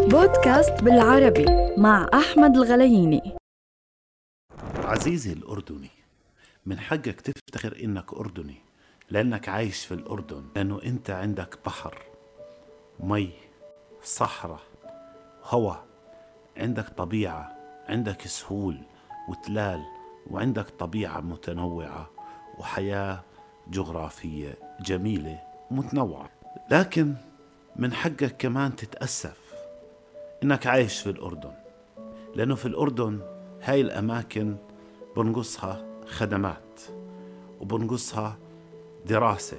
بودكاست بالعربي مع أحمد الغلييني عزيزي الأردني من حقك تفتخر إنك أردني لأنك عايش في الأردن لأنه أنت عندك بحر مي صحراء هواء عندك طبيعة عندك سهول وتلال وعندك طبيعة متنوعة وحياة جغرافية جميلة متنوعة. لكن من حقك كمان تتأسف إنك عايش في الأردن لأنه في الأردن هاي الأماكن بنقصها خدمات وبنقصها دراسة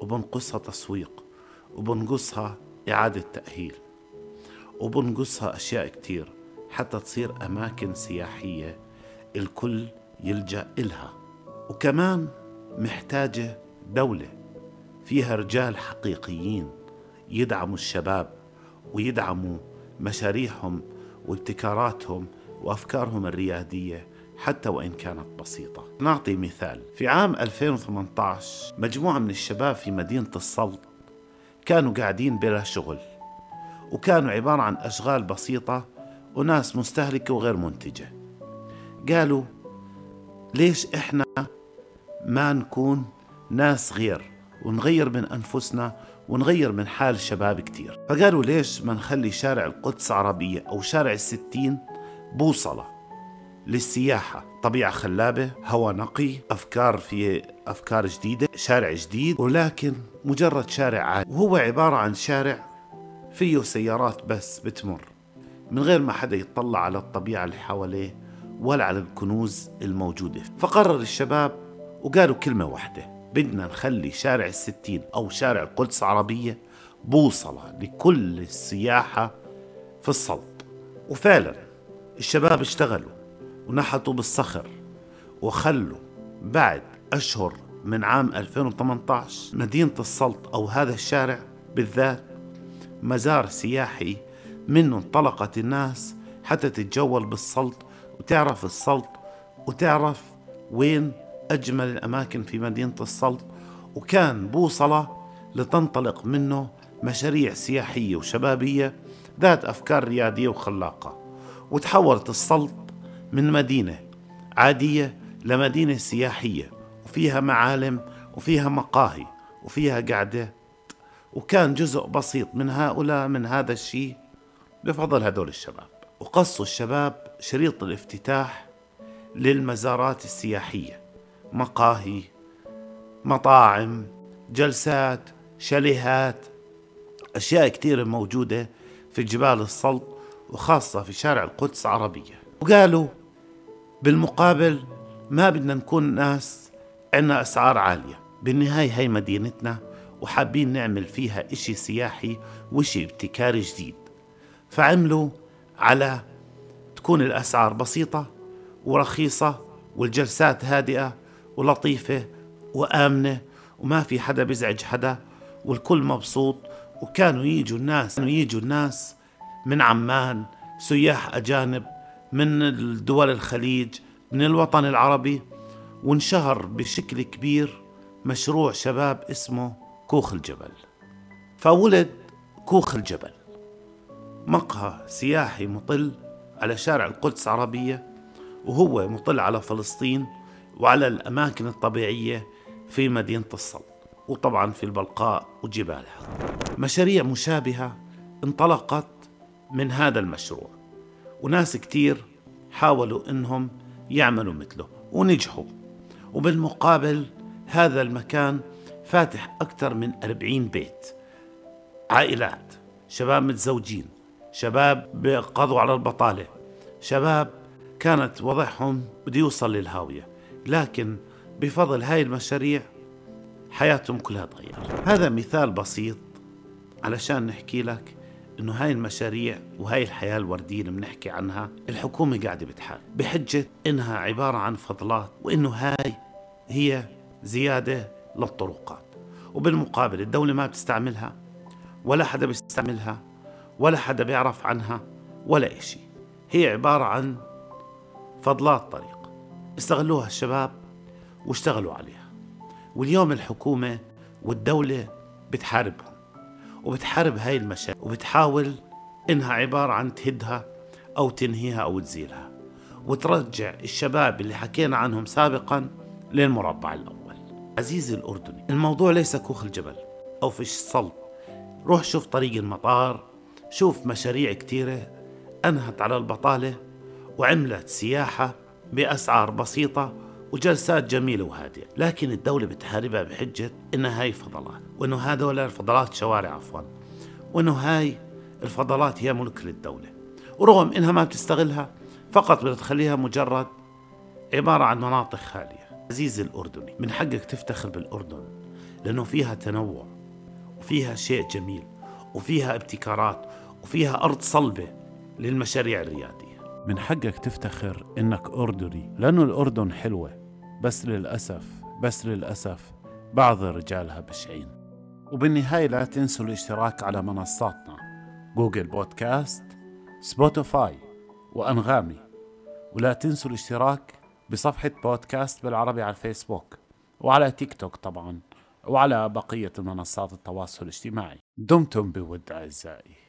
وبنقصها تسويق وبنقصها إعادة تأهيل وبنقصها أشياء كتير حتى تصير أماكن سياحية الكل يلجأ إلها. وكمان محتاجة دولة فيها رجال حقيقيين يدعموا الشباب ويدعموا مشاريعهم وابتكاراتهم وأفكارهم الريادية حتى وإن كانت بسيطة. نعطي مثال، في عام 2018 مجموعة من الشباب في مدينة السلط كانوا قاعدين بلا شغل وكانوا عبارة عن أشغال بسيطة وناس مستهلكة وغير منتجة. قالوا ليش إحنا ما نكون ناس غير ونغير من أنفسنا ونغير من حال شباب كتير. فقالوا ليش ما نخلي شارع القدس عربية أو شارع الستين بوصلة للسياحة؟ طبيعة خلابة هواء نقي أفكار في أفكار جديدة شارع جديد ولكن مجرد شارع عادي. وهو عبارة عن شارع فيه سيارات بس بتمر من غير ما حدا يطلع على الطبيعة اللي حواليه ولا على الكنوز الموجودة. فقرر الشباب وقالوا كلمة واحدة بدنا نخلي شارع الستين أو شارع القدس عربية بوصلة لكل السياحة في السلط وفعلا الشباب اشتغلوا ونحتوا بالصخر وخلوا بعد أشهر من عام 2018 مدينة السلط أو هذا الشارع بالذات مزار سياحي منه انطلقت الناس حتى تتجول بالسلط وتعرف السلط وتعرف وين أجمل الأماكن في مدينة السلط وكان بوصلة لتنطلق منه مشاريع سياحية وشبابية ذات أفكار ريادية وخلاقة. وتحولت السلط من مدينة عادية لمدينة سياحية وفيها معالم وفيها مقاهي وفيها قعدة وكان جزء بسيط من هؤلاء من هذا الشيء بفضل هذول الشباب. وقصوا الشباب شريط الافتتاح للمزارات السياحية. مقاهي مطاعم جلسات شاليهات أشياء كثيرة موجودة في جبال السلط وخاصة في شارع القدس عربية. وقالوا بالمقابل ما بدنا نكون ناس عنا أسعار عالية. بالنهاية هي مدينتنا وحابين نعمل فيها إشي سياحي وإشي ابتكاري جديد. فعملوا على تكون الأسعار بسيطة ورخيصة والجلسات هادئة ولطيفة وآمنة وما في حدا بيزعج حدا والكل مبسوط وكانوا يجوا الناس كانوا يجوا الناس من عمان سياح أجانب من دول الخليج من الوطن العربي وانشهر بشكل كبير مشروع شباب اسمه كوخ الجبل. فولد كوخ الجبل. مقهى سياحي مطل على شارع القدس عربية وهو مطل على فلسطين وعلى الأماكن الطبيعية في مدينة السلط وطبعا في البلقاء وجبالها. مشاريع مشابهة انطلقت من هذا المشروع وناس كتير حاولوا إنهم يعملوا مثله ونجحوا. وبالمقابل هذا المكان فاتح أكثر من أربعين بيت. عائلات شباب متزوجين شباب قضوا على البطالة شباب كانت وضعهم بده يوصل للهاوية. لكن بفضل هاي المشاريع حياتهم كلها تغيرت هذا مثال بسيط علشان نحكي لك إنه هاي المشاريع وهاي الحياة الوردية اللي بنحكي عنها الحكومة قاعدة بتحارب. بحجة إنها عبارة عن فضلات وإنه هاي هي زيادة للطرقات. وبالمقابل الدولة ما بتستعملها ولا حدا بيستعملها ولا حدا بيعرف عنها ولا إشي. هي عبارة عن فضلات طريق استغلوها الشباب واشتغلوا عليها. واليوم الحكومة والدولة بتحاربهم وبتحارب هاي المشاكل وبتحاول إنها عبارة عن تهدها أو تنهيها أو تزيلها. وترجع الشباب اللي حكينا عنهم سابقا للمربع الأول. عزيزي الأردني الموضوع ليس كوخ الجبل أو فيش صلب. روح شوف طريق المطار شوف مشاريع كتيرة أنهت على البطالة وعملت سياحة بأسعار بسيطة وجلسات جميلة وهادئة. لكن الدولة بتحاربها بحجة إنها هاي فضلات وإنه هذول الفضلات شوارع عفوا وإنه هاي الفضلات هي ملك للدولة. ورغم إنها ما بتستغلها فقط بتخليها مجرد عبارة عن مناطق خالية. عزيزي الأردني من حقك تفتخر بالأردن لأنه فيها تنوع وفيها شيء جميل وفيها ابتكارات وفيها أرض صلبة للمشاريع الريادية. من حقك تفتخر إنك أردني. لأنه الأردن حلوة بس للأسف بس للأسف بعض رجالها بشعين. وبالنهاية لا تنسوا الاشتراك على منصاتنا Google Podcasts Spotify وأنغامي. ولا تنسوا الاشتراك بصفحة بودكاست بالعربي على الفيسبوك وعلى تيك توك طبعا وعلى بقية منصات التواصل الاجتماعي. دمتم بود أعزائي.